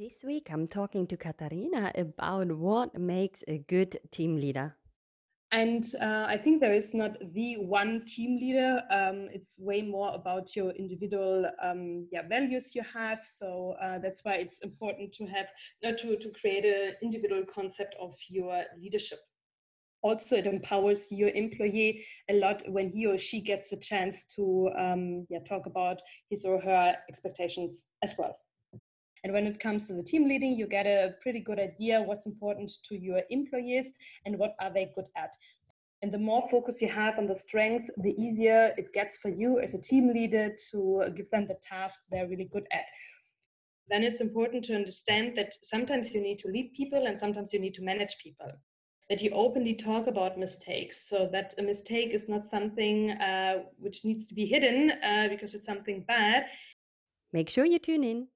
This week, I'm talking to Katarina about what makes a good team leader. And uh, I think there is not the one team leader. Um, it's way more about your individual um, yeah, values you have. So uh, that's why it's important to have to to create an individual concept of your leadership. Also, it empowers your employee a lot when he or she gets a chance to um, yeah, talk about his or her expectations as well. And when it comes to the team leading, you get a pretty good idea what's important to your employees and what are they good at. And the more focus you have on the strengths, the easier it gets for you as a team leader to give them the task they're really good at. Then it's important to understand that sometimes you need to lead people and sometimes you need to manage people. That you openly talk about mistakes so that a mistake is not something uh, which needs to be hidden uh, because it's something bad. Make sure you tune in.